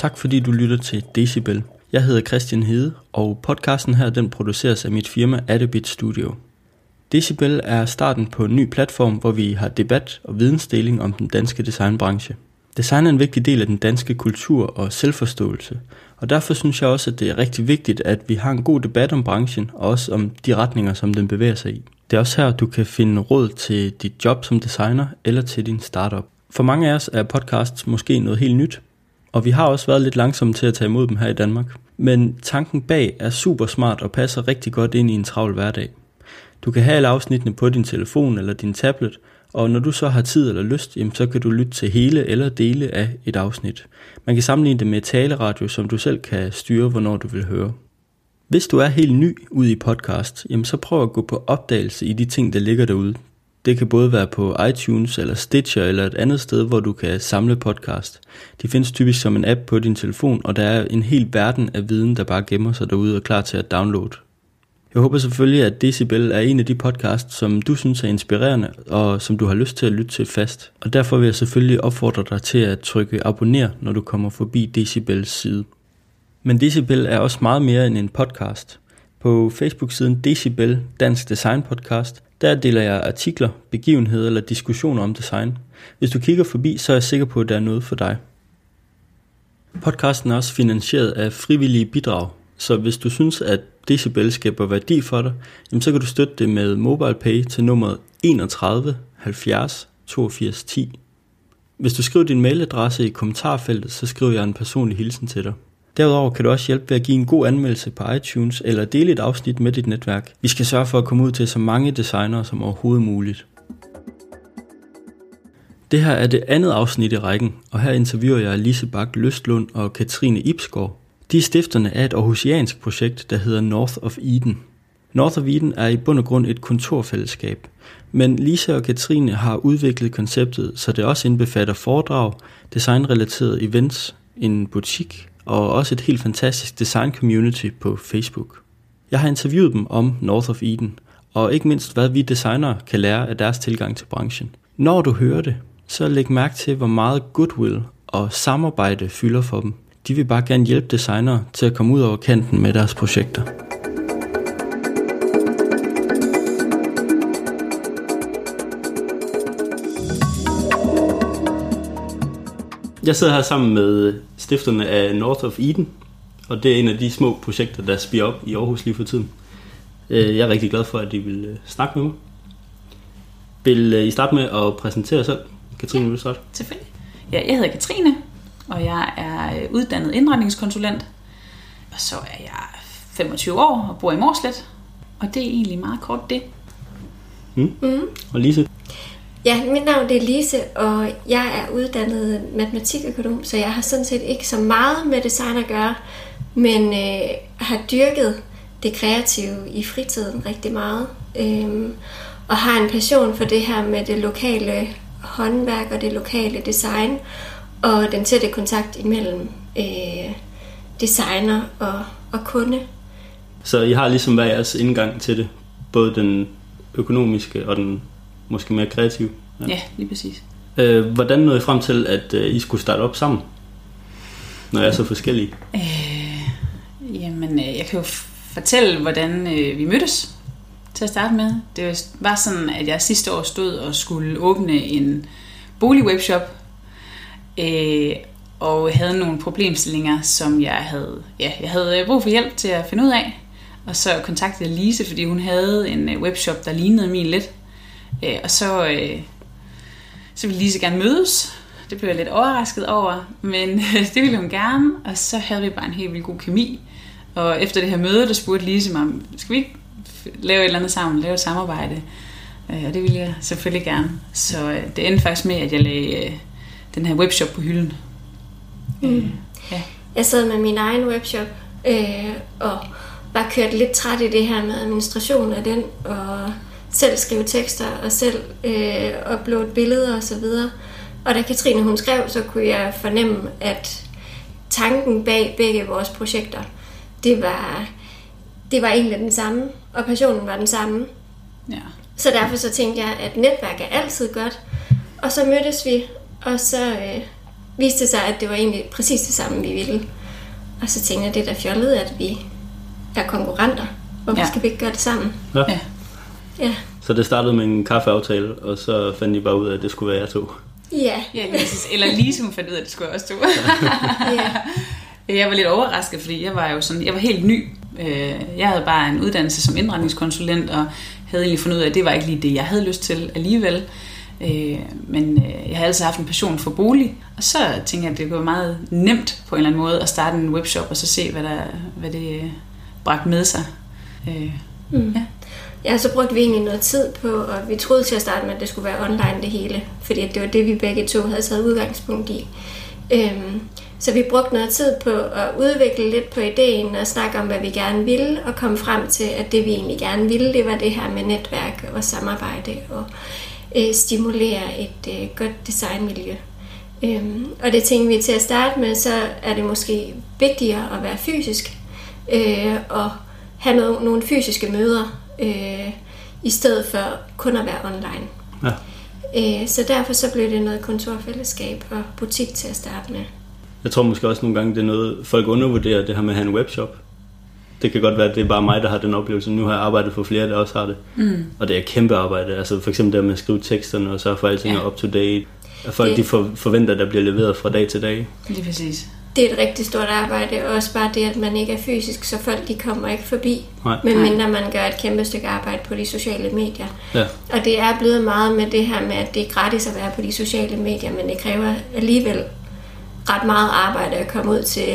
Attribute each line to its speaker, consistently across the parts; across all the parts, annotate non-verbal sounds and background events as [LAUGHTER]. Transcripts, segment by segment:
Speaker 1: Tak fordi du lytter til Decibel. Jeg hedder Christian Hede, og podcasten her den produceres af mit firma Adebit Studio. Decibel er starten på en ny platform, hvor vi har debat og vidensdeling om den danske designbranche. Design er en vigtig del af den danske kultur og selvforståelse, og derfor synes jeg også, at det er rigtig vigtigt, at vi har en god debat om branchen, og også om de retninger, som den bevæger sig i. Det er også her, du kan finde råd til dit job som designer eller til din startup. For mange af os er podcasts måske noget helt nyt, og vi har også været lidt langsomme til at tage imod dem her i Danmark. Men tanken bag er super smart og passer rigtig godt ind i en travl hverdag. Du kan have alle afsnittene på din telefon eller din tablet, og når du så har tid eller lyst, jamen, så kan du lytte til hele eller dele af et afsnit. Man kan sammenligne det med taleradio, som du selv kan styre, hvornår du vil høre. Hvis du er helt ny ude i podcast, jamen så prøv at gå på opdagelse i de ting, der ligger derude. Det kan både være på iTunes eller Stitcher eller et andet sted, hvor du kan samle podcast. De findes typisk som en app på din telefon, og der er en hel verden af viden, der bare gemmer sig derude og klar til at downloade. Jeg håber selvfølgelig, at Decibel er en af de podcasts, som du synes er inspirerende, og som du har lyst til at lytte til fast. Og derfor vil jeg selvfølgelig opfordre dig til at trykke abonner, når du kommer forbi Decibels side. Men Decibel er også meget mere end en podcast. På Facebook-siden Decibel Dansk Design Podcast, der deler jeg artikler, begivenheder eller diskussioner om design. Hvis du kigger forbi, så er jeg sikker på, at der er noget for dig. Podcasten er også finansieret af frivillige bidrag, så hvis du synes, at Decibel skaber værdi for dig, jamen så kan du støtte det med MobilePay til nummeret 31 70 82 10. Hvis du skriver din mailadresse i kommentarfeltet, så skriver jeg en personlig hilsen til dig. Derudover kan du også hjælpe ved at give en god anmeldelse på iTunes eller dele et afsnit med dit netværk. Vi skal sørge for at komme ud til så mange designere som overhovedet muligt. Det her er det andet afsnit i rækken, og her interviewer jeg Lise Bak Løstlund og Katrine Ibsgaard. De er stifterne af et aarhusiansk projekt, der hedder North of Eden. North of Eden er i bund og grund et kontorfællesskab, men Lise og Katrine har udviklet konceptet, så det også indbefatter foredrag, designrelaterede events, en butik og også et helt fantastisk design community på Facebook. Jeg har interviewet dem om North of Eden, og ikke mindst hvad vi designere kan lære af deres tilgang til branchen. Når du hører det, så læg mærke til, hvor meget goodwill og samarbejde fylder for dem. De vil bare gerne hjælpe designere til at komme ud over kanten med deres projekter. Jeg sidder her sammen med stifterne af North of Eden, og det er en af de små projekter, der spiger op i Aarhus lige for tiden. Øh, jeg er rigtig glad for, at I vil øh, snakke med mig. Vil øh, I starte med at præsentere jer selv? Katrine, vil du starte?
Speaker 2: Selvfølgelig. Ja, jeg hedder Katrine, og jeg er uddannet indretningskonsulent. Og så er jeg 25 år og bor i Morslet. Og det er egentlig meget kort det.
Speaker 1: Mm. Mm. Og Lise?
Speaker 3: Ja, mit navn er Lise, og jeg er uddannet matematikøkonom, så jeg har sådan set ikke så meget med design at gøre, men øh, har dyrket det kreative i fritiden rigtig meget. øh, og har en passion for det her med det lokale håndværk og det lokale design, og den tætte kontakt imellem øh, designer og, og kunde.
Speaker 1: Så I har ligesom været jeres indgang til det, både den økonomiske og den måske mere kreative.
Speaker 2: Ja, ja lige præcis.
Speaker 1: Øh, hvordan nåede I frem til, at øh, I skulle starte op sammen, når jeg er så forskellige?
Speaker 2: Øh, jamen, øh, jeg kan jo fortælle, hvordan øh, vi mødtes til at starte med. Det var sådan, at jeg sidste år stod og skulle åbne en boligwebshop, øh, og havde nogle problemstillinger, som jeg havde, ja, jeg havde brug for hjælp til at finde ud af. Og så kontaktede jeg Lise, fordi hun havde en øh, webshop, der lignede min lidt. Øh, og så, øh, så ville Lise gerne mødes. Det blev jeg lidt overrasket over, men [LAUGHS] det ville hun gerne. Og så havde vi bare en helt vildt god kemi. Og efter det her møde, der spurgte Lise mig, skal vi ikke lave et eller andet sammen, lave et samarbejde? Øh, og det ville jeg selvfølgelig gerne. Så øh, det endte faktisk med, at jeg lagde øh, den her webshop på hylden.
Speaker 3: Mm. Øh, ja. Jeg sad med min egen webshop, øh, og var kørt lidt træt i det her med administration af den, og selv skrive tekster og selv øh, uploade billeder og så videre. Og da Katrine hun skrev, så kunne jeg fornemme, at tanken bag begge vores projekter, det var, det var egentlig den samme, og passionen var den samme.
Speaker 2: Ja.
Speaker 3: Så derfor så tænkte jeg, at netværk er altid godt. Og så mødtes vi, og så øh, viste det sig, at det var egentlig præcis det samme, vi ville. Og så tænkte jeg, det er da fjollet, at vi er konkurrenter. Hvorfor
Speaker 2: ja.
Speaker 3: skal vi ikke gøre det sammen?
Speaker 1: Ja.
Speaker 2: Ja.
Speaker 1: Så det startede med en kaffeaftale, og så fandt I bare ud af, at det skulle være jer to.
Speaker 3: Ja.
Speaker 2: Ja, lige præcis. Eller hun fandt ud af, at det skulle jeg også to. [LAUGHS]
Speaker 3: ja.
Speaker 2: Jeg var lidt overrasket, fordi jeg var jo sådan, jeg var helt ny. Øh, Jeg havde bare en uddannelse som indretningskonsulent, og havde egentlig fundet ud af, at det var ikke lige det, jeg havde lyst til alligevel. Øh, Men øh, jeg har altid haft en passion for bolig, og så tænkte jeg, at det kunne være meget nemt på en eller anden måde at starte en webshop, og så se, hvad, der, hvad det øh, bragte med sig. Øh,
Speaker 3: Mm.
Speaker 2: Ja.
Speaker 3: Ja, så brugte vi egentlig noget tid på, og vi troede til at starte med, at det skulle være online det hele, fordi at det var det, vi begge to havde taget udgangspunkt i. Øhm, så vi brugte noget tid på at udvikle lidt på ideen og snakke om, hvad vi gerne ville, og komme frem til, at det vi egentlig gerne ville, det var det her med netværk og samarbejde og øh, stimulere et øh, godt designmiljø. Øhm, og det tænkte vi til at starte med, så er det måske vigtigere at være fysisk øh, og have noget, nogle fysiske møder, øh, i stedet for kun at være online.
Speaker 1: Ja.
Speaker 3: Øh, så derfor så blev det noget kontorfællesskab og butik til at starte med.
Speaker 1: Jeg tror måske også nogle gange, det er noget, folk undervurderer, det her med at have en webshop. Det kan godt være, at det er bare mig, der har den oplevelse. Nu har jeg arbejdet for flere, der også har det.
Speaker 2: mm.
Speaker 1: Og det er kæmpe arbejde. Altså for eksempel der med at skrive teksterne og sørge for, at alting
Speaker 2: Ja.
Speaker 1: er up to date. At folk
Speaker 3: Det-
Speaker 1: de for, forventer, at der bliver leveret fra dag til dag.
Speaker 2: Lige præcis.
Speaker 3: Det er et rigtig stort arbejde, og også bare det, at man ikke er fysisk, så folk de kommer ikke forbi,
Speaker 1: Nej.
Speaker 3: medmindre man gør et kæmpe stykke arbejde på de sociale medier.
Speaker 1: Ja.
Speaker 3: Og det er blevet meget med det her med, at det er gratis at være på de sociale medier, men det kræver alligevel ret meget arbejde at komme ud til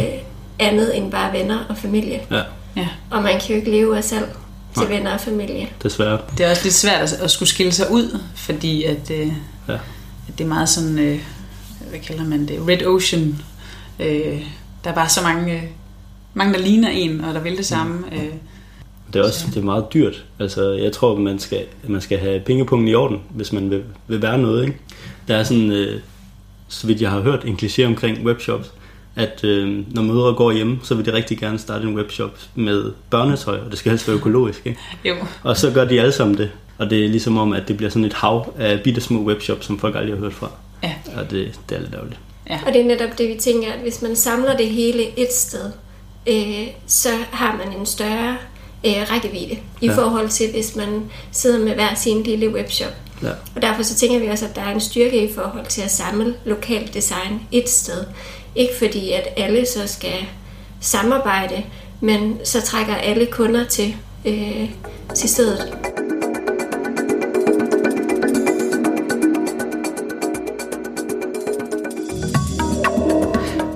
Speaker 3: andet end bare venner og familie.
Speaker 1: Ja,
Speaker 2: Ja.
Speaker 3: Og man kan jo ikke leve af salg til
Speaker 1: Nej.
Speaker 3: venner og familie.
Speaker 1: desværre.
Speaker 2: Det er også lidt svært at, at skulle skille sig ud, fordi at, øh,
Speaker 1: Ja.
Speaker 2: at det er meget sådan, øh, hvad kalder man det, red ocean. Øh, der er bare så mange, øh, mange der ligner en, og der vil det samme. Øh,
Speaker 1: Det er også det er meget dyrt. Altså, jeg tror, man skal, man skal have pengepunkten i orden, hvis man vil, vil være noget. Ikke? Der er sådan, øh, så vidt jeg har hørt, en kliché omkring webshops, at øh, når mødre går hjem, så vil de rigtig gerne starte en webshop med børnetøj, og det skal helst være økologisk. Ikke?
Speaker 2: jo,
Speaker 1: Og så gør de alle sammen det. Og det er ligesom om, at det bliver sådan et hav af bitte små webshops, som folk aldrig har hørt fra.
Speaker 2: Ja.
Speaker 1: Og det, det er lidt ærgerligt.
Speaker 3: Og det er netop det, vi tænker, at hvis man samler det hele et sted, øh, så har man en større øh, rækkevidde i
Speaker 1: Ja.
Speaker 3: ja. forhold til, hvis man sidder med hver sin lille webshop.
Speaker 1: Ja.
Speaker 3: Og derfor så tænker vi også, at der er en styrke i forhold til at samle lokalt design et sted. Ikke fordi, at alle så skal samarbejde, men så trækker alle kunder til, øh, til stedet.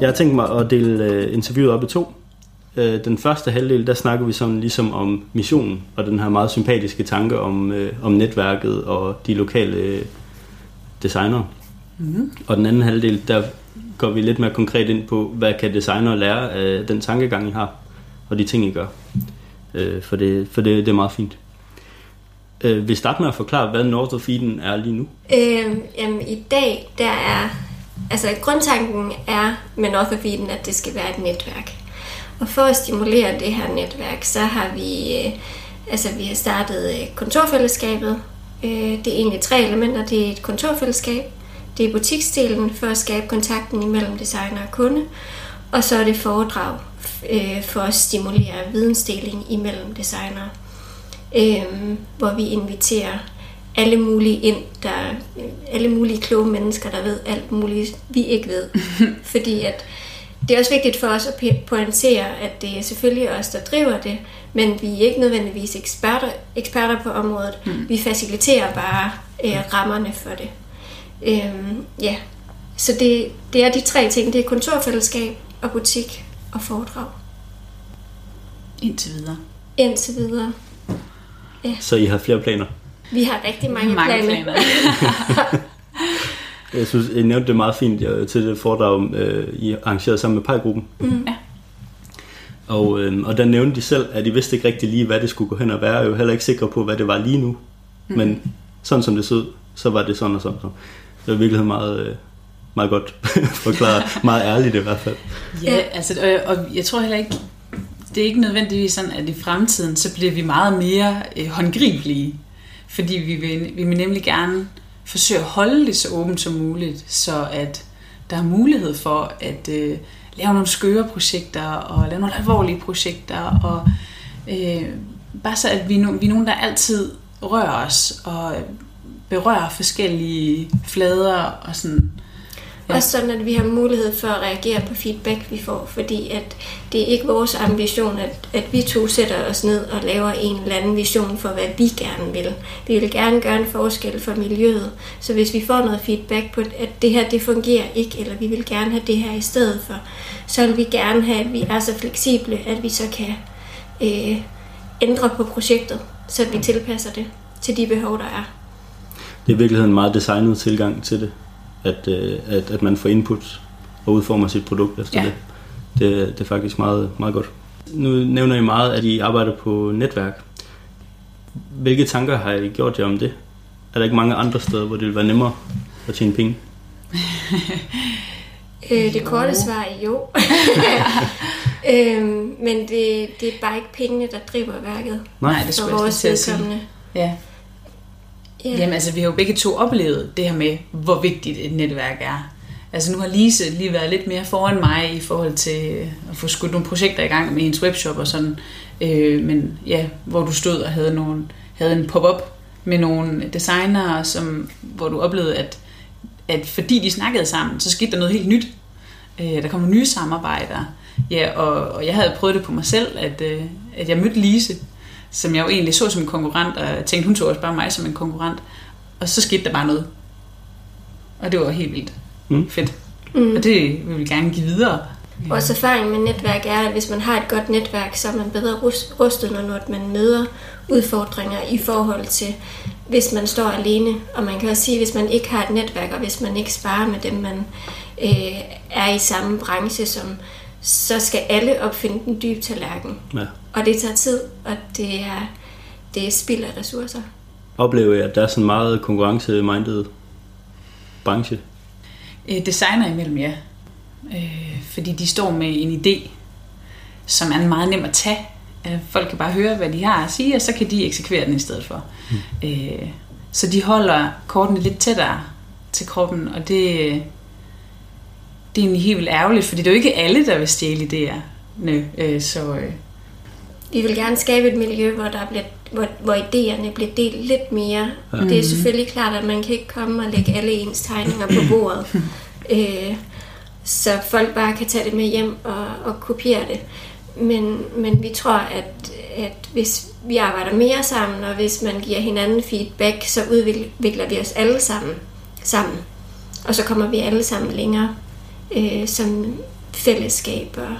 Speaker 1: Jeg har tænkt mig at dele øh, interviewet op i to. Øh, den første halvdel, der snakker vi sådan ligesom om missionen, og den her meget sympatiske tanke om, øh, om netværket og de lokale øh, designere.
Speaker 2: mm.
Speaker 1: Og den anden halvdel, der går vi lidt mere konkret ind på, hvad kan designere lære af den tankegang, I har, og de ting, I gør. Øh, for det, for det, det er meget fint. Øh, vi starter med at forklare, hvad North of Eden er lige nu.
Speaker 3: Øh, jamen, i dag, der er... Altså, grundtanken er med North of Eden, at det skal være et netværk. Og for at stimulere det her netværk, så har vi... Øh, altså, vi har startet øh, kontorfællesskabet. Øh, det er egentlig tre elementer. Det er et kontorfællesskab. Det er butiksdelen for at skabe kontakten imellem designer og kunde. Og så er det foredrag for at stimulere vidensdeling imellem designere. Hvor vi inviterer alle mulige ind, der alle mulige kloge mennesker, der ved alt muligt, vi ikke ved. [LAUGHS] Fordi at det er også vigtigt for os at pointere, at det er selvfølgelig os, der driver det, men vi er ikke nødvendigvis eksperter, eksperter på området. Mm. Vi faciliterer bare øh, rammerne for det. Øhm, ja, så det, det er de tre ting. Det er kontorfællesskab og butik og foredrag.
Speaker 2: indtil videre.
Speaker 3: Indtil videre.
Speaker 1: Så I har flere planer.
Speaker 3: Vi har rigtig mange,
Speaker 2: Mange
Speaker 3: planer.
Speaker 2: planer. [LAUGHS]
Speaker 1: Jeg synes, I nævnte det meget fint øh, til det foredrag, øh, I arrangerede sammen med Pejgruppen.
Speaker 3: Mm.
Speaker 2: Ja.
Speaker 1: Og, øh, og der nævnte de selv, at de vidste ikke rigtig lige, hvad det skulle gå hen og være. Jeg er jo heller ikke sikre på, hvad det var lige nu. Mm. Men sådan som det så så var det sådan og sådan. Så det var i virkeligheden meget, øh, meget godt [LAUGHS] forklaret. meget ærligt i hvert fald.
Speaker 2: Ja, altså, og, og jeg tror heller ikke, det er ikke nødvendigvis sådan, at i fremtiden, så bliver vi meget mere øh, håndgribelige. Fordi vi vil, vi vil nemlig gerne forsøge at holde det så åbent som muligt, så at der er mulighed for at øh, lave nogle skøre projekter og lave nogle alvorlige projekter og øh, bare så at vi, no, vi er nogen, der altid rører os og berører forskellige flader og sådan.
Speaker 3: Ja. Også sådan, at vi har mulighed for at reagere på feedback, vi får, fordi at det er ikke vores ambition, at, at vi to sætter os ned og laver en eller anden vision for, hvad vi gerne vil. Vi vil gerne gøre en forskel for miljøet, så hvis vi får noget feedback på, at det her det fungerer ikke, eller vi vil gerne have det her i stedet for, så vil vi gerne have, at vi er så fleksible, at vi så kan øh, ændre på projektet, så vi tilpasser det til de behov, der er.
Speaker 1: Det er i virkeligheden en meget designet tilgang til det, at, øh, at, at man får input og udformer sit produkt efter ja. det. det. Det er faktisk meget, meget godt. Nu nævner I meget, at I arbejder på netværk. Hvilke tanker har I gjort jer om det? Er der ikke mange andre steder, hvor det vil være nemmere at tjene penge? [LAUGHS]
Speaker 3: øh, det korte svar er jo. [LAUGHS] øhm, men det, det er bare ikke pengene, der driver værket.
Speaker 2: Nej, det skulle jeg til at sige. Ja. Yeah. Jamen altså, vi har jo begge to oplevet det her med, hvor vigtigt et netværk er. Altså nu har Lise lige været lidt mere foran mig i forhold til at få skudt nogle projekter i gang med hendes webshop og sådan. Øh, men ja, hvor du stod og havde, nogle, havde en pop-up med nogle designere, som, hvor du oplevede, at, at fordi de snakkede sammen, så skete der noget helt nyt. Øh, der kom nye samarbejder. Ja, og, og jeg havde prøvet det på mig selv, at, øh, at jeg mødte Lise, som jeg jo egentlig så som en konkurrent, og tænkte, hun så også bare mig som en konkurrent. Og så skete der bare noget. Og det var helt vildt mm. fedt. Mm. Og det vil vi gerne give videre.
Speaker 3: Ja. Vores erfaring med netværk er, at hvis man har et godt netværk, så er man bedre rustet, når man møder udfordringer i forhold til, hvis man står alene. Og man kan også sige, hvis man ikke har et netværk, og hvis man ikke sparer med dem, man øh, er i samme branche som, så skal alle opfinde den dybe tallerken. Ja. Og det tager tid, og det er, det er spild af ressourcer.
Speaker 1: Oplever jeg, at der er sådan meget konkurrence-minded branche?
Speaker 2: Øh, designer imellem, ja. Øh, fordi de står med en idé, som er meget nem at tage. Øh, folk kan bare høre, hvad de har at sige, og så kan de eksekvere den i stedet for. Mm. Øh, så de holder kortene lidt tættere til kroppen, og det, det er egentlig helt vildt ærgerligt, fordi det er jo ikke alle, der vil stjæle idéer. Nø, øh, så, øh.
Speaker 3: Vi vil gerne skabe et miljø, hvor, der bliver, hvor, hvor idéerne bliver delt lidt mere. Ja. Det er mhm. selvfølgelig klart, at man kan ikke komme og lægge alle ens tegninger på bordet. [LAUGHS] øh, så folk bare kan tage det med hjem og, og kopiere det. Men, men vi tror, at, at hvis vi arbejder mere sammen, og hvis man giver hinanden feedback, så udvikler vi os alle sammen sammen. Og så kommer vi alle sammen længere øh, som fællesskab og,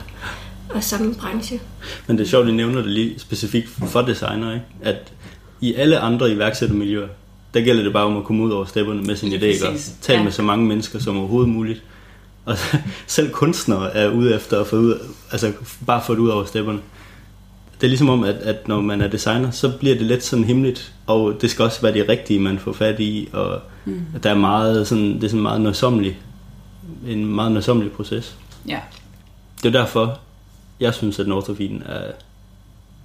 Speaker 3: og som branche.
Speaker 1: Men det er sjovt, at I nævner det lige specifikt for designer, ikke? at i alle andre iværksættermiljøer, der gælder det bare om at komme ud over stepperne med sin idé og tale ja. med så mange mennesker som overhovedet muligt. Og [LAUGHS] selv kunstnere er ude efter at få ud, altså bare få det ud over stepperne. Det er ligesom om, at, at når man er designer, så bliver det lidt sådan himmeligt, og det skal også være det rigtige, man får fat i, og mm. der er meget sådan, det er sådan meget nøjsommeligt en meget nøjsommelig proces.
Speaker 2: Ja.
Speaker 1: Det er derfor, jeg synes, at Northofiden er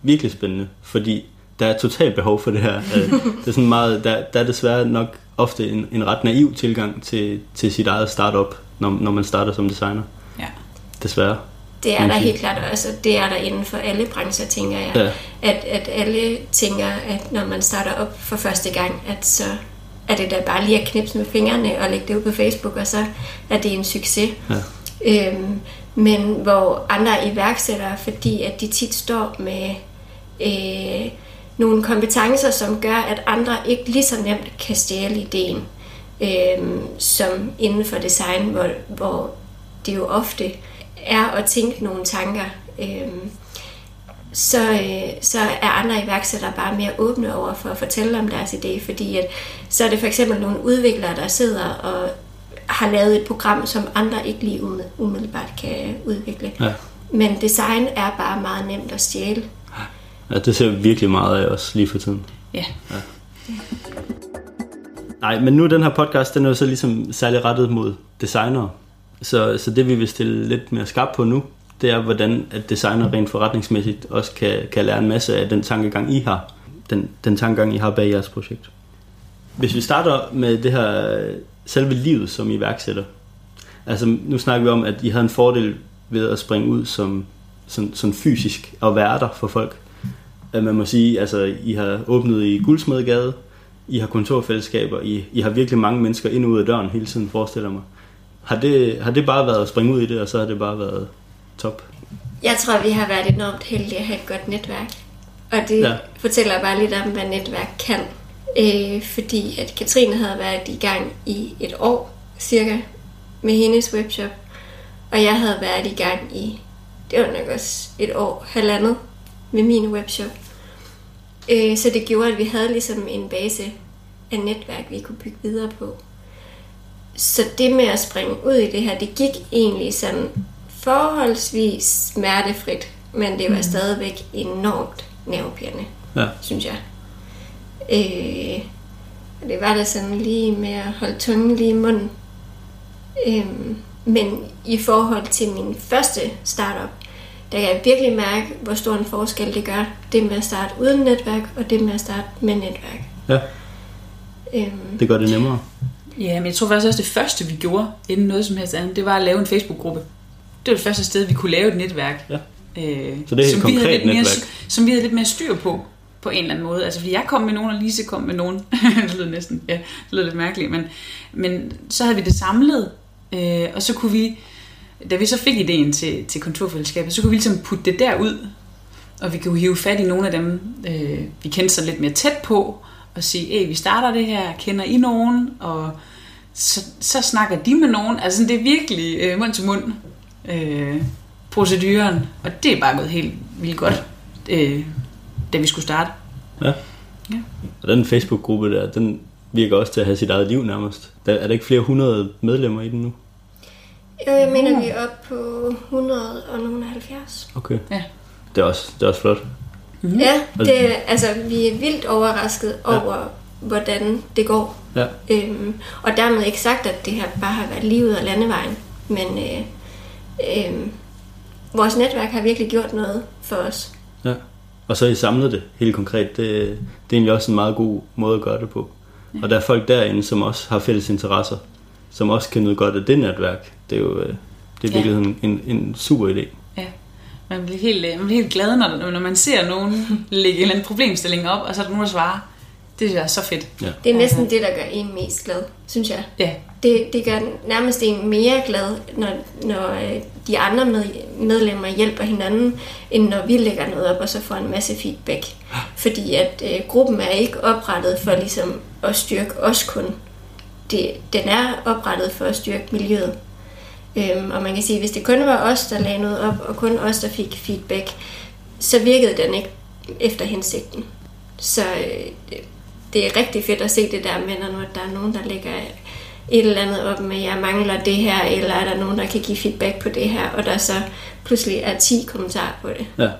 Speaker 1: virkelig spændende, fordi der er totalt behov for det her. [LAUGHS] Øh, det er sådan meget, der, der er desværre nok ofte en, en ret naiv tilgang til, til sit eget startup, når, når man starter som designer.
Speaker 2: Ja.
Speaker 1: Desværre.
Speaker 3: Det er der helt klart også. Det er der inden for alle brancher, tænker jeg. Ja. At, at alle tænker, at når man starter op for første gang, at så er det da bare lige at knipse med fingrene og lægge det ud på Facebook, og så er det en succes. Ja. Øhm, men hvor andre iværksættere, fordi at de tit står med øh, nogle kompetencer, som gør, at andre ikke lige så nemt kan stjæle ideen, øh, som inden for design, hvor, hvor det jo ofte er at tænke nogle tanker. Øh, så, øh, så er andre iværksættere bare mere åbne over for at fortælle om deres idé, fordi at, så er det for eksempel nogle udviklere, der sidder og har lavet et program, som andre ikke lige umiddelbart kan udvikle. Ja. Men design er bare meget nemt at stjæle.
Speaker 1: Ja, det ser virkelig meget af os lige for tiden.
Speaker 2: Ja. ja.
Speaker 1: Nej, men nu den her podcast, den er jo så ligesom særlig rettet mod designere. Så, så det vi vil stille lidt mere skarpt på nu, det er, hvordan at designer rent forretningsmæssigt også kan, kan lære en masse af den tankegang, I har. Den, den tankegang, I har bag jeres projekt. Hvis vi starter med det her øh, selve livet som iværksætter. Altså, nu snakker vi om, at I havde en fordel ved at springe ud som sådan, sådan fysisk og være der for folk. At man må sige, altså, I har åbnet i Guldsmedgade, I har kontorfællesskaber, I, I har virkelig mange mennesker ind og ud af døren hele tiden, forestiller mig. Har det, har det bare været at springe ud i det, og så har det bare været top?
Speaker 3: Jeg tror, vi har været enormt heldige at have et godt netværk. Og det
Speaker 1: Ja.
Speaker 3: fortæller bare lidt om, hvad netværk kan. Øh, fordi at Katrine havde været i gang i et år cirka med hendes webshop. Og jeg havde været i gang i, det var nok også et år, halvandet med min webshop. Øh, så det gjorde, at vi havde ligesom en base af netværk, vi kunne bygge videre på. Så det med at springe ud i det her, det gik egentlig sådan forholdsvis smertefrit, men det var stadigvæk enormt nervepirrende,
Speaker 1: Ja.
Speaker 3: synes jeg. Øh, og det var da sådan lige med at holde tungen lige i munden. Øh, men i forhold til min første startup, der kan jeg virkelig mærke, hvor stor en forskel det gør. Det med at starte uden netværk, og det med at starte med netværk.
Speaker 1: Ja,
Speaker 3: Øhm,
Speaker 1: det gør det nemmere.
Speaker 2: Ja, men jeg tror faktisk også, det første, vi gjorde, inden noget som helst andet, det var at lave en Facebook-gruppe. Det var det første sted, vi kunne lave et netværk.
Speaker 1: Ja.
Speaker 2: Øh,
Speaker 1: Så det er et
Speaker 2: som vi
Speaker 1: konkret
Speaker 2: havde lidt mere,
Speaker 1: netværk.
Speaker 2: Som vi havde lidt mere styr på, på en eller anden måde. Altså, fordi jeg kom med nogen, og Lise kom med nogen. [LAUGHS] det lyder næsten, ja, det lyder lidt mærkeligt, men, men så havde vi det samlet, øh, og så kunne vi, da vi så fik ideen til, til kontorfællesskabet, så kunne vi ligesom putte det derud, og vi kunne hive fat i nogle af dem, øh, vi kendte så lidt mere tæt på, og sige, hey, vi starter det her, kender I nogen? Og så, så snakker de med nogen. Altså det er virkelig øh, mund til mund øh, proceduren, og det er bare gået helt vildt godt, øh, da vi skulle starte.
Speaker 1: Ja.
Speaker 2: Ja.
Speaker 1: Og den Facebook-gruppe der, den virker også til at have sit eget liv nærmest. Der, er der ikke flere hundrede medlemmer i den nu?
Speaker 3: jo, jeg mener, vi er oppe på 100 og nogle 70.
Speaker 1: Okay.
Speaker 2: Ja.
Speaker 1: Det er også, det er også flot.
Speaker 2: Mhm.
Speaker 3: Ja, det, altså, vi er vildt overrasket over, hvordan det går.
Speaker 1: Ja.
Speaker 3: Øhm, og dermed ikke sagt, at det her bare har været livet af landevejen. Men øh, øh, vores netværk har virkelig gjort noget for os.
Speaker 1: Ja. Og så har I samlet det helt konkret. Det, det er egentlig også en meget god måde at gøre det på. Og der er folk derinde, som også har fælles interesser, som også kan nyde godt af det netværk. Det er jo øh, det er
Speaker 2: Ja.
Speaker 1: virkelig en, en, en super idé.
Speaker 2: Ja. Man bliver helt, øh, man bliver helt glad, når, når man ser nogen [LAUGHS] lægge en eller anden problemstilling op, og så er der nogen, der svarer. Det er så fedt.
Speaker 1: Ja.
Speaker 3: Det er næsten det, der gør en mest glad, synes jeg.
Speaker 2: Ja,
Speaker 3: det, det gør nærmest en mere glad, når, når øh, de andre med, medlemmer hjælper hinanden, end når vi lægger noget op og så får en masse feedback. Fordi at øh, gruppen er ikke oprettet for ligesom at styrke os kun. Det, den er oprettet for at styrke miljøet. Øhm, og man kan sige, at hvis det kun var os, der lagde noget op, og kun os, der fik feedback, så virkede den ikke efter hensigten. Så øh, det- det er rigtig fedt at se det der med, når der er nogen, der lægger et eller andet op med, jeg mangler det her, eller er der nogen, der kan give feedback på det her, og der så pludselig er 10 kommentarer på det.
Speaker 1: Ja.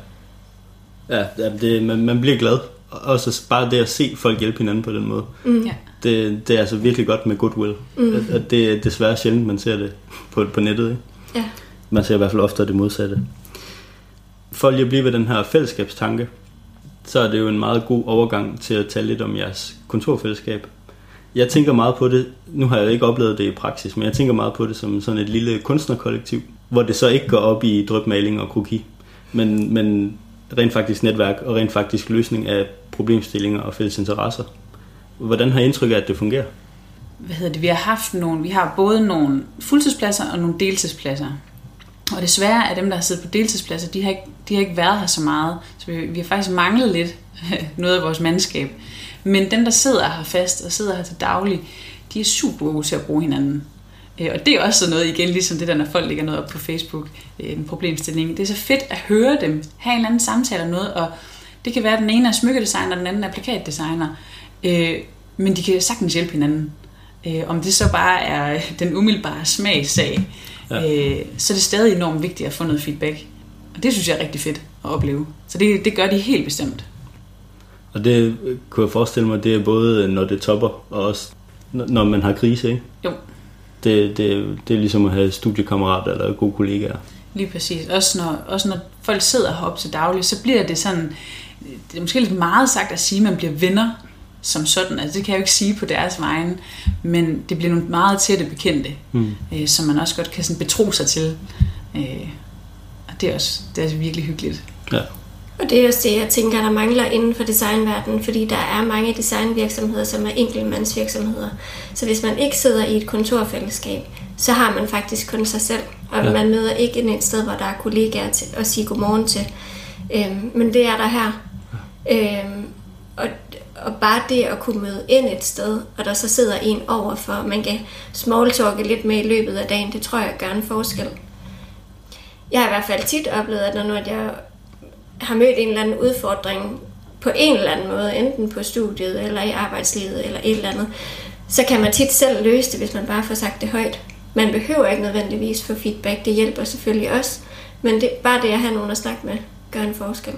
Speaker 1: Ja, det, man, man bliver glad. Og Også bare det at se folk hjælpe hinanden på den måde.
Speaker 2: mm. ja.
Speaker 1: Det, det er altså virkelig godt med goodwill. Mm. At, at det er desværre sjældent, man ser det på, på nettet. Ikke?
Speaker 3: Ja.
Speaker 1: Man ser i hvert fald ofte det modsatte. For lige at blive ved den her fællesskabstanke, så er det jo en meget god overgang til at tale lidt om jeres kontorfællesskab. Jeg tænker meget på det, nu har jeg ikke oplevet det i praksis, men jeg tænker meget på det som sådan et lille kunstnerkollektiv, hvor det så ikke går op i drøbmaling og kroki, men, men rent faktisk netværk og rent faktisk løsning af problemstillinger og fælles interesser. Hvordan har I indtryk af, at det fungerer?
Speaker 2: hvad hedder det, vi har haft nogle, vi har både nogle fuldtidspladser og nogle deltidspladser. Og desværre er dem, der har siddet på deltidspladser, de har ikke, de har ikke været her så meget. Så vi, vi har faktisk manglet lidt [LAUGHS] noget af vores mandskab. Men dem, der sidder her fast og sidder her til daglig, de er super gode til at bruge hinanden. Øh, Og det er også sådan noget, igen ligesom det der, når folk lægger noget op på Facebook, øh, en problemstilling. Det er så fedt at høre dem, have en eller anden samtale om noget, og det kan være, at den ene er smykkedesigner, og den anden er plakatdesigner. Øh, Men de kan sagtens hjælpe hinanden. Om det så bare er [LAUGHS] den umiddelbare smagssag,
Speaker 1: Ja.
Speaker 2: så er det stadig enormt vigtigt at få noget feedback. Og det synes jeg er rigtig fedt at opleve. Så det, det gør de helt bestemt.
Speaker 1: Og det kunne jeg forestille mig, det er både når det topper, og også når man har krise, ikke?
Speaker 2: Jo.
Speaker 1: Det, det, det er ligesom at have studiekammerater eller gode kollegaer.
Speaker 2: Lige præcis. Også når, også når folk sidder heroppe til daglig, så bliver det sådan, det er måske lidt meget sagt at sige, at man bliver venner. som sådan. Altså, det kan jeg jo ikke sige på deres vegne, men det bliver nogle meget tætte bekendte,
Speaker 1: Mm.
Speaker 2: øh, som man også godt kan sådan betro sig til. Øh, og det er også det er også virkelig hyggeligt.
Speaker 1: Ja.
Speaker 3: Og det er også det, jeg tænker, der mangler inden for designverdenen, fordi der er mange designvirksomheder, som er enkeltmandsvirksomheder. Så hvis man ikke sidder i et kontorfællesskab, så har man faktisk kun sig selv, og
Speaker 1: Ja.
Speaker 3: ja. man møder ikke ind et sted, hvor der er kollegaer til at sige godmorgen til. Øhm, men det er der her. Øhm, og, og bare det at kunne møde ind et sted, og der så sidder en overfor, man kan smalltalke lidt med i løbet af dagen, det tror jeg gør en forskel. Jeg har i hvert fald tit oplevet, at når når jeg har mødt en eller anden udfordring på en eller anden måde, enten på studiet eller i arbejdslivet eller et eller andet, så kan man tit selv løse det, hvis man bare får sagt det højt. Man behøver ikke nødvendigvis få feedback, det hjælper selvfølgelig også, men det, bare det at have nogen at snakke med, gør en forskel.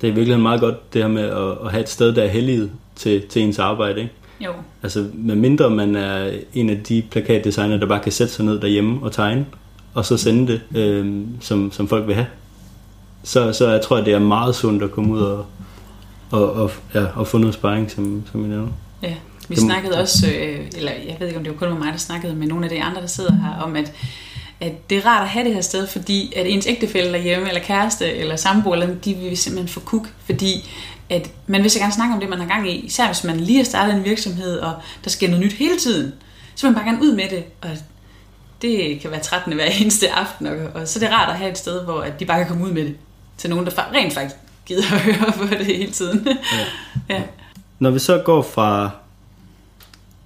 Speaker 1: Det er virkelig meget godt, det her med at, at have et sted, der er helliget til, til ens arbejde. Ikke?
Speaker 2: Jo,
Speaker 1: Altså, med mindre man er en af de plakatdesigner, der bare kan sætte sig ned derhjemme og tegne, og så sende det, øh, som, som folk vil have, så, så jeg tror det er meget sundt at komme ud og, og, og, ja, og få noget sparring, som, som I nævner.
Speaker 2: Ja, vi
Speaker 1: Det
Speaker 2: snakkede også, øh, eller jeg ved ikke om det var kun med mig, der snakkede med nogle af de andre, der sidder her, om at, at det er rart at have det her sted, fordi at ens ægtefælle derhjemme, eller kæreste, eller samboer, eller de vil simpelthen få kuk, fordi at man vil så gerne snakke om det, man har gang i, især hvis man lige har startet en virksomhed, og der sker noget nyt hele tiden, så vil man bare gerne ud med det, og det kan være trættende hver [LAUGHS] eneste aften, og, og så er det rart at have et sted, hvor at de bare kan komme ud med det, til nogen, der rent faktisk gider at [LAUGHS] høre på det hele tiden. ja.
Speaker 1: Når vi så går fra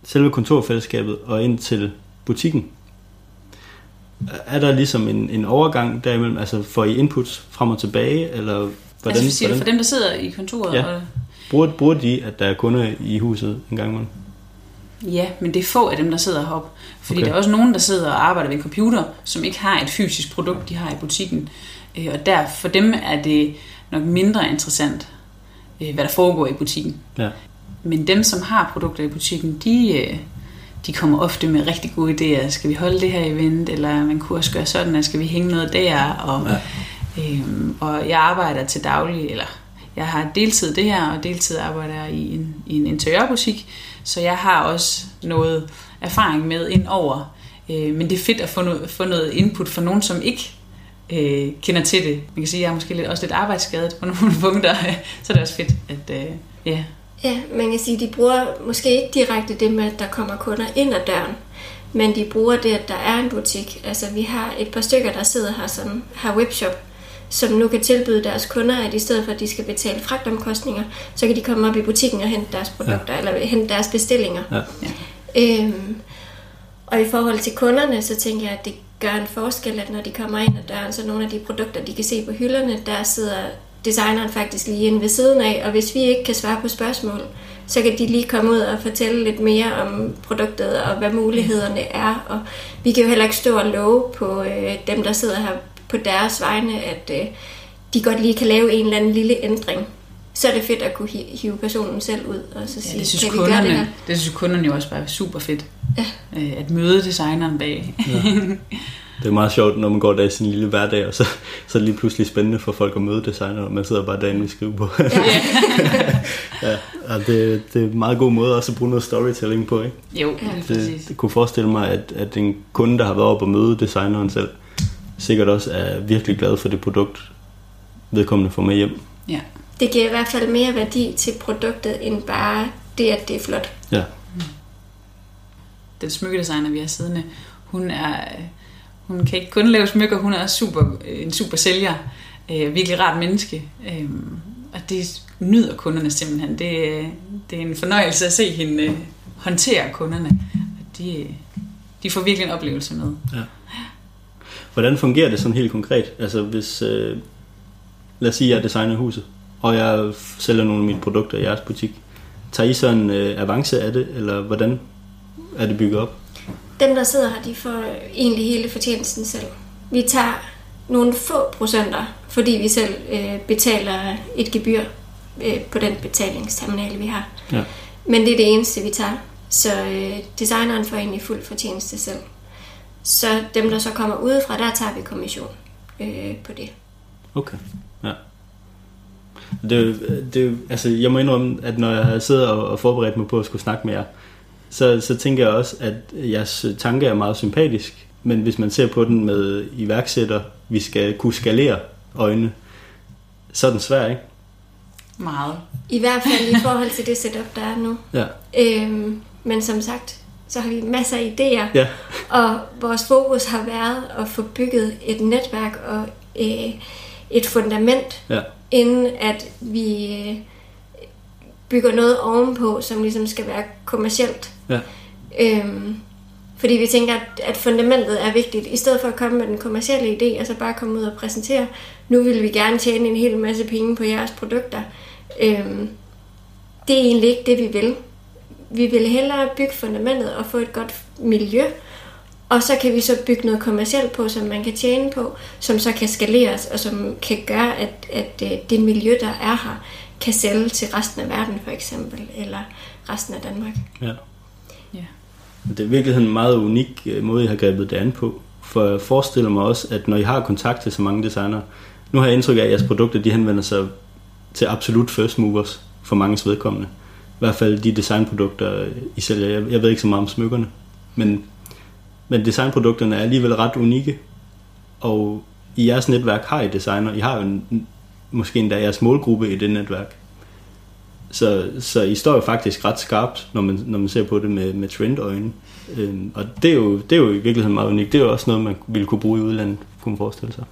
Speaker 1: selve kontorfællesskabet og ind til butikken, er der ligesom en, en overgang derimellem? Altså får I inputs frem og tilbage, eller hvordan,
Speaker 2: altså, siger,
Speaker 1: hvordan
Speaker 2: for dem, der sidder i kontoret.
Speaker 1: Ja.
Speaker 2: Og,
Speaker 1: bruger, bruger de, at der er kunder i huset en gang imellem?
Speaker 2: ja, men det er få af dem, der sidder heroppe. Fordi
Speaker 1: okay.
Speaker 2: der er også nogen, der sidder og arbejder ved en computer, som ikke har et fysisk produkt, de har i butikken. Øh, Og der, for dem er det nok mindre interessant, øh, hvad der foregår i butikken.
Speaker 1: Ja.
Speaker 2: Men dem, som har produkter i butikken, de, øh, de kommer ofte med rigtig gode idéer. Skal vi holde det her event, eller man kunne også gøre sådan, at skal vi hænge noget der? Og,
Speaker 1: Ja.
Speaker 2: øhm, og jeg arbejder til daglig, eller jeg har deltid det her, og deltid arbejder jeg i en, i en interiørbutik, så jeg har også noget erfaring med ind over. Øh, men det er fedt at få noget, få noget input fra nogen, som ikke øh, kender til det. Man kan sige, at jeg er måske lidt, også lidt arbejdsskadet på [LAUGHS] nogle punkter, så er det også fedt, at øh, ja,
Speaker 3: Ja, man kan sige, at de bruger måske ikke direkte det med, at der kommer kunder ind ad døren, men de bruger det, at der er en butik. Altså, vi har et par stykker, der sidder her, som har webshop, som nu kan tilbyde deres kunder, at i stedet for, at de skal betale fragtomkostninger, så kan de komme op i butikken og hente deres produkter, ja. eller hente deres bestillinger.
Speaker 1: Ja.
Speaker 3: Øhm, og i forhold til kunderne, så tænker jeg, at det gør en forskel, at når de kommer ind ad døren, så nogle af de produkter, de kan se på hylderne, der sidder designeren faktisk lige inde ved siden af, og hvis vi ikke kan svare på spørgsmål, så kan de lige komme ud og fortælle lidt mere om produktet og hvad mulighederne er. Og vi kan jo heller ikke stå og love på øh, dem, der sidder her på deres vegne, at øh, de godt lige kan lave en eller anden lille ændring. Så er det fedt at kunne hi- hive personen selv ud og så sige,
Speaker 2: Ja, det synes,
Speaker 3: kan vi gøre det
Speaker 2: kunderne,
Speaker 3: her?
Speaker 2: det synes kunderne jo også bare er super fedt.
Speaker 3: Ja.
Speaker 2: Øh, At møde designeren bag.
Speaker 1: Det er meget sjovt, når man går der i sin lille hverdag, og så, så er det lige pludselig spændende for folk at møde designer, og man sidder bare derinde og skriver på. ja, [LAUGHS] og det, det er en meget god måde også at bruge noget storytelling på, ikke?
Speaker 2: jo, lige
Speaker 1: Det,
Speaker 2: præcis.
Speaker 1: det kunne forestille mig, at, at en kunde, der har været oppe og møde designeren selv, sikkert også er virkelig glad for det produkt, vedkommende får med hjem.
Speaker 2: Ja.
Speaker 3: Det giver i hvert fald mere værdi til produktet, end bare det, at det er flot.
Speaker 1: Ja,
Speaker 2: Den smykkedesigner, vi har siddende, hun er... Hun kan ikke kun lave smykker, hun er også super, øh, en super sælger. Øh, virkelig rart menneske. Øh, og det nyder kunderne simpelthen. Det, det er en fornøjelse at se hende øh, håndtere kunderne. Og de, de får virkelig en oplevelse med.
Speaker 1: Hvordan fungerer det sådan helt konkret? Altså hvis, øh, lad os sige, jeg designer huset, og jeg sælger nogle af mine produkter i jeres butik. Tager I så en øh, avance af det, eller hvordan er det bygget op?
Speaker 3: Dem, der sidder her, de får egentlig hele fortjenesten selv. Vi tager nogle få procenter, fordi vi selv øh, betaler et gebyr øh, på den betalingsterminal, vi har.
Speaker 1: Ja.
Speaker 3: Men det er det eneste, vi tager. Så øh, designeren får egentlig fuld fortjeneste selv. Så dem, der så kommer udefra, der tager vi kommission øh, på det.
Speaker 1: Okay, ja. Det, er jo- det, altså, jeg må indrømme, at når jeg sidder og, og forberedt mig på at skulle snakke med jer, så, så tænker jeg også, at jeres tanke er meget sympatisk, men hvis man ser på den med iværksætter, vi skal kunne skalere øjne, så er den svær, ikke?
Speaker 2: Meget.
Speaker 3: I hvert fald i forhold til det setup, der er nu.
Speaker 1: Ja.
Speaker 3: Øhm, men som sagt, så har vi masser af idéer,
Speaker 1: Ja,
Speaker 3: og vores fokus har været at få bygget et netværk og øh, et fundament,
Speaker 1: ja,
Speaker 3: inden at vi øh, bygger noget ovenpå, som ligesom skal være kommercielt.
Speaker 1: ja,
Speaker 3: Øhm, fordi vi tænker, at, at fundamentet er vigtigt. I stedet for at komme med den kommercielle idé, og så bare komme ud og præsentere, nu vil vi gerne tjene en hel masse penge på jeres produkter. Øhm, det er egentlig ikke det, vi vil. Vi vil hellere bygge fundamentet og få et godt miljø, og så kan vi så bygge noget kommercielt på, som man kan tjene på, som så kan skaleres, og som kan gøre, at, at øh, det miljø, der er her, kan sælge til resten af verden for eksempel, eller resten af Danmark.
Speaker 1: ja.
Speaker 2: Ja.
Speaker 1: Det er i virkeligheden en meget unik øh, måde, I har grebet det an på. For jeg forestiller mig også, at når I har kontakt til så mange designere, nu har jeg indtryk af, at jeres produkter de henvender sig til absolut first movers for mange vedkommende. I hvert fald de designprodukter, I sælger. Jeg, jeg ved ikke så meget om smykkerne, men, men designprodukterne er alligevel ret unikke. Og i jeres netværk har I designer. I har jo en, måske endda jeres målgruppe i det netværk. Så, så I står jo faktisk ret skarpt, når man, når man ser på det med, med trendøjne. Øhm, og det er, jo, det er jo i virkeligheden meget unikt. Det er jo også noget, man ville kunne bruge i udlandet, kunne man forestille sig.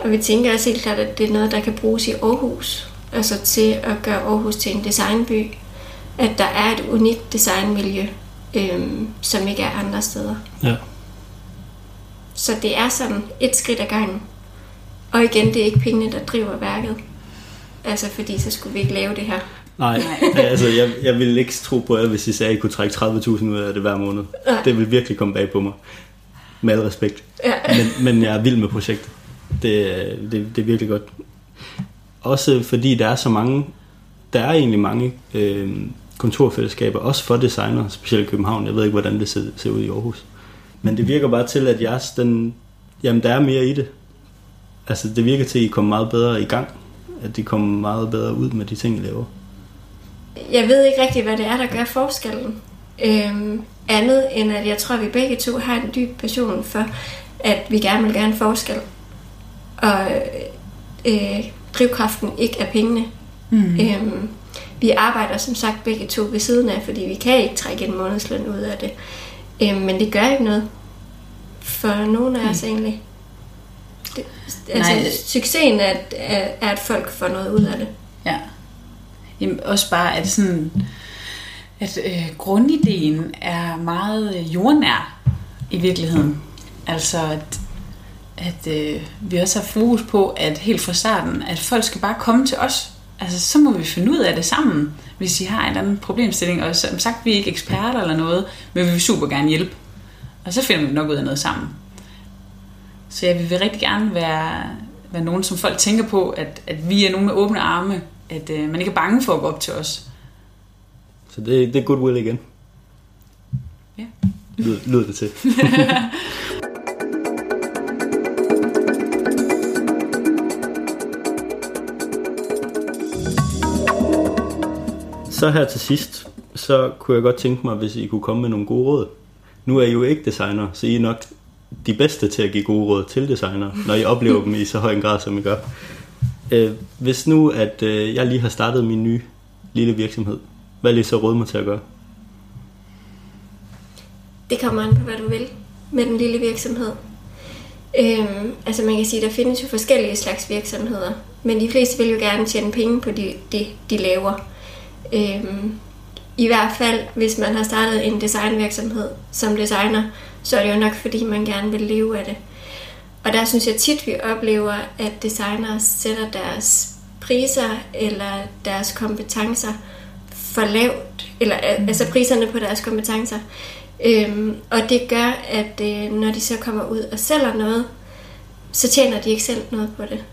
Speaker 3: Og vi tænker også helt klart, at det er noget, der kan bruges i Aarhus. Altså til at gøre Aarhus til en designby. At der er et unikt designmiljø, øhm, som ikke er andre steder.
Speaker 1: Ja.
Speaker 3: Så det er sådan et skridt ad gangen. Og igen, det er ikke pengene, der driver værket. Altså fordi så skulle vi ikke lave det her.
Speaker 1: Nej,
Speaker 2: Nej. [LAUGHS]
Speaker 1: altså jeg, jeg ville ikke tro på jer, hvis I sagde, at I kunne trække 30.000 ud af det hver måned.
Speaker 3: Nej.
Speaker 1: Det vil virkelig komme bag på mig. Med al respekt.
Speaker 3: Ja.
Speaker 1: Men, men jeg er vild med projektet. Det, er- det, det er virkelig godt. Også fordi der er så mange, der er egentlig mange øh, kontorfællesskaber, også for designer, specielt i København. Jeg ved ikke, hvordan det ser, ser ud i Aarhus. Men det virker bare til, at jeres, den, jamen, der er mere i det. Altså, det virker til, at I kommer meget bedre i gang. At de kommer meget bedre ud med de ting, I laver.
Speaker 3: Jeg ved ikke rigtig, hvad det er, der gør forskellen. Øhm, andet end at jeg tror, at vi begge to har en dyb passion for, at vi gerne vil gøre en forskel. Og øh, drivkraften ikke er pengene.
Speaker 2: Mm.
Speaker 3: Øhm, vi arbejder som sagt begge to ved siden af, fordi vi kan ikke trække en månedsløn ud af det. Øhm, men det gør ikke noget for nogen af os egentlig. Det, altså,
Speaker 2: Nej.
Speaker 3: succesen er, at- er, er, at folk får noget ud af det.
Speaker 2: Ja. Jamen, også bare, at sådan, at øh, grundideen er meget øh, jordnær i virkeligheden. Altså, at, at øh, vi også har fokus på, at helt fra starten, at folk skal bare komme til os. Altså, så må vi finde ud af det sammen, hvis I har en eller anden problemstilling. Og som sagt, vi er ikke eksperter eller noget, men vi vil super gerne hjælpe. Og så finder vi nok ud af noget sammen. Så ja, vi vil rigtig gerne være, være nogen, som folk tænker på, at, at vi er nogen med åbne arme, at øh, man ikke er bange for at gå op til os.
Speaker 1: Så det, det er goodwill igen.
Speaker 2: Ja.
Speaker 1: Lyd, lyder det til. [LAUGHS] Så her til sidst, så kunne jeg godt tænke mig, hvis I kunne komme med nogle gode råd. Nu er I jo ikke designer, så I er nok de bedste til at give gode råd til designer, når I oplever dem i så høj en grad, som I gør. Øh, hvis nu, at øh, jeg lige har startet min nye lille virksomhed, hvad vil I så råde mig til at gøre?
Speaker 3: Det kommer an på, hvad du vil med den lille virksomhed. Øhm, altså man kan sige, der findes jo forskellige slags virksomheder, men de fleste vil jo gerne tjene penge på det, de, de laver. Øhm, I hvert fald, hvis man har startet en designvirksomhed som designer, så er det jo nok, fordi man gerne vil leve af det. Og der synes jeg tit, vi oplever, at designere sætter deres priser eller deres kompetencer for lavt, eller mm. altså priserne på deres kompetencer. Øhm, og det gør, at øh, når de så kommer ud og sælger noget, så tjener de ikke selv noget på det.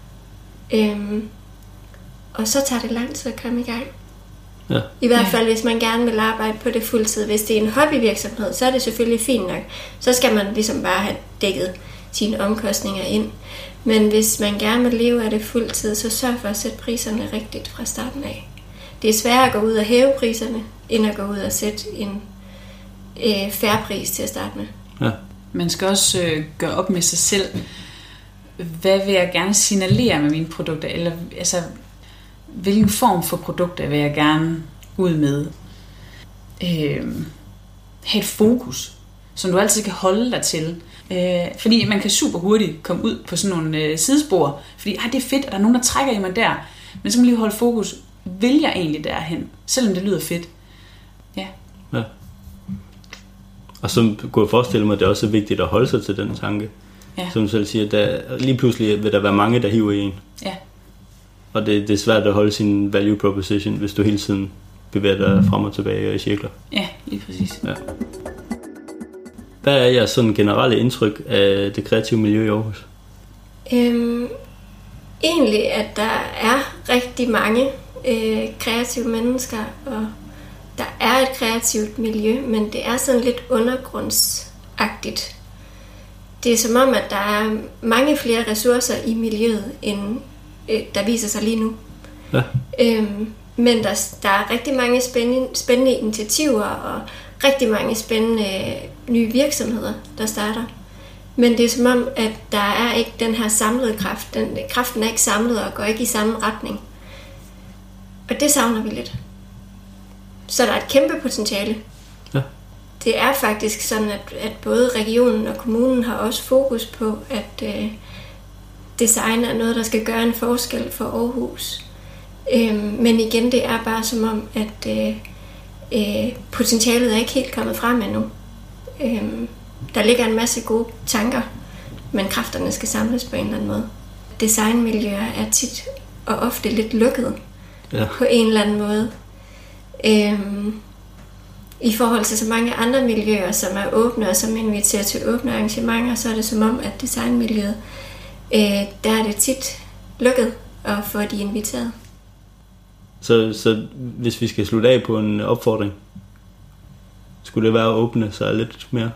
Speaker 3: Øhm, og så tager det lang tid at komme i gang.
Speaker 1: Ja.
Speaker 3: I hvert fald, hvis man gerne vil arbejde på det fuldtid. Hvis det er en hobbyvirksomhed, så er det selvfølgelig fint nok. Så skal man ligesom bare have dækket sine omkostninger ind. Men hvis man gerne vil leve af det fuldtid, så sørg for at sætte priserne rigtigt fra starten af. Det er sværere at gå ud og hæve priserne, end at gå ud og sætte en øh, færre pris til at starte med.
Speaker 1: Ja.
Speaker 2: Man skal også øh, gøre op med sig selv, hvad vil jeg gerne signalere med mine produkter, eller altså, hvilken form for produkter vil jeg gerne ud med. Øh, have et fokus, som du altid kan holde dig til. Øh, fordi man kan super hurtigt komme ud på sådan nogle øh, sidespor, fordi det er fedt, og der er nogen, der trækker i mig der. Men så må man lige holde fokus. Vil jeg egentlig derhen, selvom det lyder fedt? Ja.
Speaker 1: ja. Og så kunne jeg forestille mig, at det er også vigtigt at holde sig til den tanke.
Speaker 2: Ja.
Speaker 1: Som selv siger, der, lige pludselig vil der være mange, der hiver i en.
Speaker 2: Ja.
Speaker 1: Og det, det er svært at holde sin value proposition, hvis du hele tiden bevæger dig frem og tilbage og i cirkler.
Speaker 2: Ja, lige præcis.
Speaker 1: Ja. Hvad er jeres sådan generelle indtryk af det kreative miljø i Aarhus?
Speaker 3: Øhm, egentlig, at der er rigtig mange øh, kreative mennesker, og der er et kreativt miljø, men det er sådan lidt undergrundsagtigt. Det er som om, at der er mange flere ressourcer i miljøet, end øh, der viser sig lige nu.
Speaker 1: Ja.
Speaker 3: Øhm, men der, der er rigtig mange spændende, spændende initiativer og rigtig mange spændende øh, nye virksomheder, der starter. Men det er som om, at der er ikke den her samlede kraft. Den, kraften er ikke samlet og går ikke i samme retning. Og det savner vi lidt. Så der er et kæmpe potentiale.
Speaker 1: Ja.
Speaker 3: Det er faktisk sådan, at, at både regionen og kommunen har også fokus på, at øh, design er noget, der skal gøre en forskel for Aarhus. Øhm, men igen, det er bare som om, at øh, øh, potentialet er ikke helt kommet frem endnu. Øhm, der ligger en masse gode tanker, men kræfterne skal samles på en eller anden måde. Designmiljøer er tit og ofte lidt lukket
Speaker 1: Ja.
Speaker 3: på en eller anden måde. Øhm, I forhold til så mange andre miljøer, som er åbne og som inviterer til åbne arrangementer, så er det som om, at designmiljøet, øh, der er det tit lukket at få de inviteret.
Speaker 1: Så, så hvis vi skal slutte af på en opfordring, skulle det være at åbne sig lidt mere?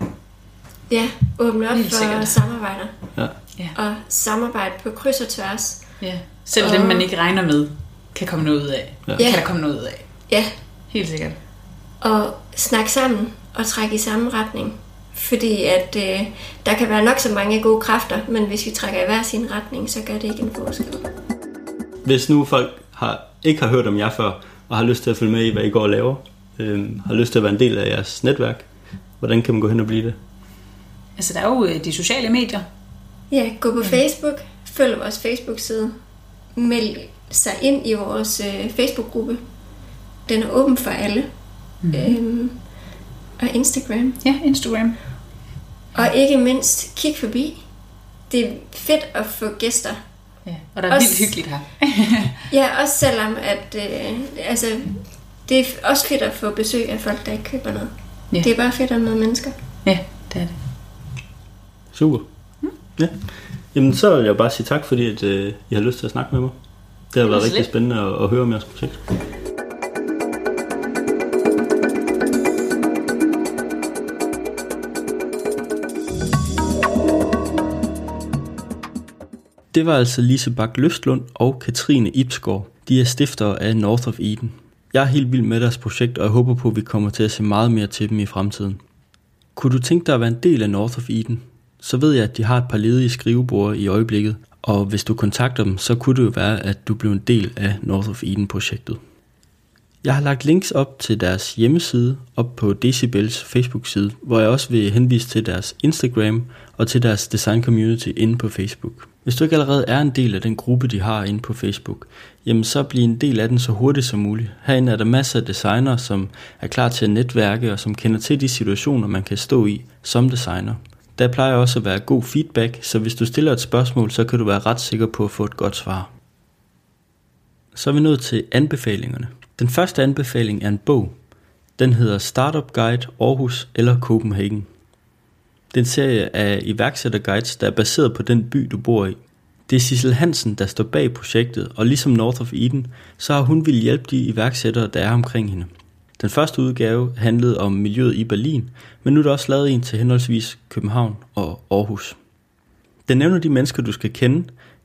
Speaker 3: Ja, åbne op for samarbejder.
Speaker 1: Ja.
Speaker 2: Ja.
Speaker 3: Og samarbejde på kryds og tværs.
Speaker 2: ja. Selv dem, man ikke regner med, kan komme noget ud af.
Speaker 1: Ja.
Speaker 2: Ja. Kan der komme noget ud af.
Speaker 3: Ja,
Speaker 2: Helt sikkert.
Speaker 3: og snakke sammen og trække i samme retning. Fordi at øh, der kan være nok så mange gode kræfter, men hvis vi trækker i hver sin retning, så gør det ikke en forskel.
Speaker 1: Hvis nu folk har, ikke har hørt om jer før, og har lyst til at følge med i, hvad I går og laver, øh, har lyst til at være en del af jeres netværk, hvordan kan man gå hen og blive det?
Speaker 2: Altså, der er jo øh, de sociale medier.
Speaker 3: Ja, gå på Facebook, følg vores Facebook-side, meld sig ind i vores øh, Facebook-gruppe. Den er åben for alle. Mm. Øhm, og Instagram.
Speaker 2: Ja, Instagram.
Speaker 3: Og ikke mindst, kig forbi. Det er fedt at få gæster.
Speaker 2: Ja. Og der er
Speaker 3: Også-
Speaker 2: vildt hyggeligt her. [LAUGHS]
Speaker 3: Ja, også selvom at, øh, altså, det er også fedt at få besøg af folk, der ikke køber noget.
Speaker 2: Ja.
Speaker 3: Det er bare fedt at møde mennesker.
Speaker 2: Ja, det er det.
Speaker 1: Super. Ja. Jamen, så vil jeg bare sige tak, fordi at, øh, I har lyst til at snakke med mig. Det har været rigtig
Speaker 2: lidt.
Speaker 1: spændende at, at høre om jeres projekt. Det var altså Lise Bak Løftlund og Katrine Ipsgaard. De er stiftere af North of Eden. Jeg er helt vild med deres projekt, og jeg håber på, at vi kommer til at se meget mere til dem i fremtiden. Kunne du tænke dig at være en del af North of Eden? Så ved jeg, at de har et par ledige skriveborde i øjeblikket, og hvis du kontakter dem, så kunne det jo være, at du blev en del af North of Eden-projektet. Jeg har lagt links op til deres hjemmeside op på Decibels Facebook-side, hvor jeg også vil henvise til deres Instagram og til deres design community inde på Facebook. Hvis du ikke allerede er en del af den gruppe, de har inde på Facebook, jamen så bliv en del af den så hurtigt som muligt. Herinde er der masser af designere, som er klar til at netværke og som kender til de situationer, man kan stå i som designer. Der plejer også at være god feedback, så hvis du stiller et spørgsmål, så kan du være ret sikker på at få et godt svar. Så er vi nået til anbefalingerne. Den første anbefaling er en bog. Den hedder Startup Guide Aarhus eller Copenhagen. Det er en serie af iværksætterguides, der er baseret på den by, du bor i. Det er Sissel Hansen, der står bag projektet, og ligesom North of Eden, så har hun vil hjælpe de iværksættere, der er omkring hende. Den første udgave handlede om miljøet i Berlin, men nu er der også lavet en til henholdsvis København og Aarhus. Den nævner de mennesker, du skal kende,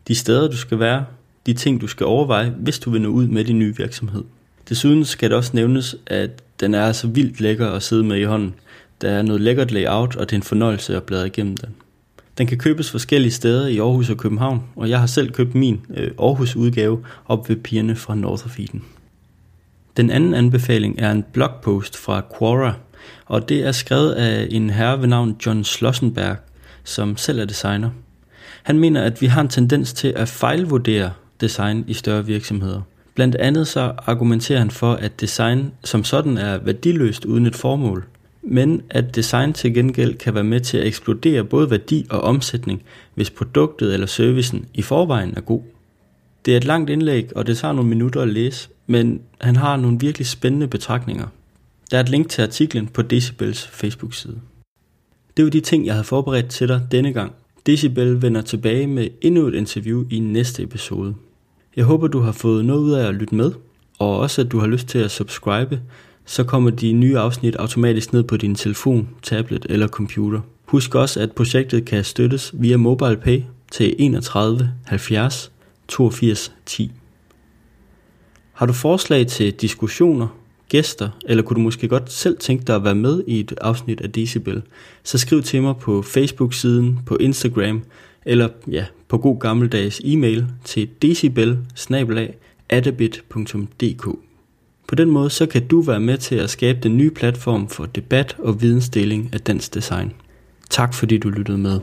Speaker 1: de steder, du skal være, de ting, du skal overveje, hvis du vil nå ud med din nye virksomhed. Desuden skal det også nævnes, at den er så vildt lækker at sidde med i hånden. Der er noget lækkert layout, og det er en fornøjelse at bladre igennem den. Den kan købes forskellige steder i Aarhus og København, og jeg har selv købt min øh, Aarhus udgave op ved pigerne fra North of Eden. Den anden anbefaling er en blogpost fra Quora, og det er skrevet af en herre ved navn John Slossenberg, som selv er designer. Han mener, at vi har en tendens til at fejlvurdere design i større virksomheder. Blandt andet så argumenterer han for, at design som sådan er værdiløst uden et formål, men at design til gengæld kan være med til at eksplodere både værdi og omsætning, hvis produktet eller servicen i forvejen er god. Det er et langt indlæg, og det tager nogle minutter at læse, men han har nogle virkelig spændende betragtninger. Der er et link til artiklen på Decibels Facebook-side. Det var de ting, jeg havde forberedt til dig denne gang. Decibel vender tilbage med endnu et interview i næste episode. Jeg håber, du har fået noget ud af at lytte med, og også at du har lyst til at subscribe, så kommer de nye afsnit automatisk ned på din telefon, tablet eller computer. Husk også, at projektet kan støttes via MobilePay til 31 70 82 10. Har du forslag til diskussioner, gæster, eller kunne du måske godt selv tænke dig at være med i et afsnit af Decibel, så skriv til mig på Facebook-siden, på Instagram, eller ja, på god gammeldags e-mail til decibel på den måde så kan du være med til at skabe den nye platform for debat og vidensdeling af dansk design. Tak fordi du lyttede med.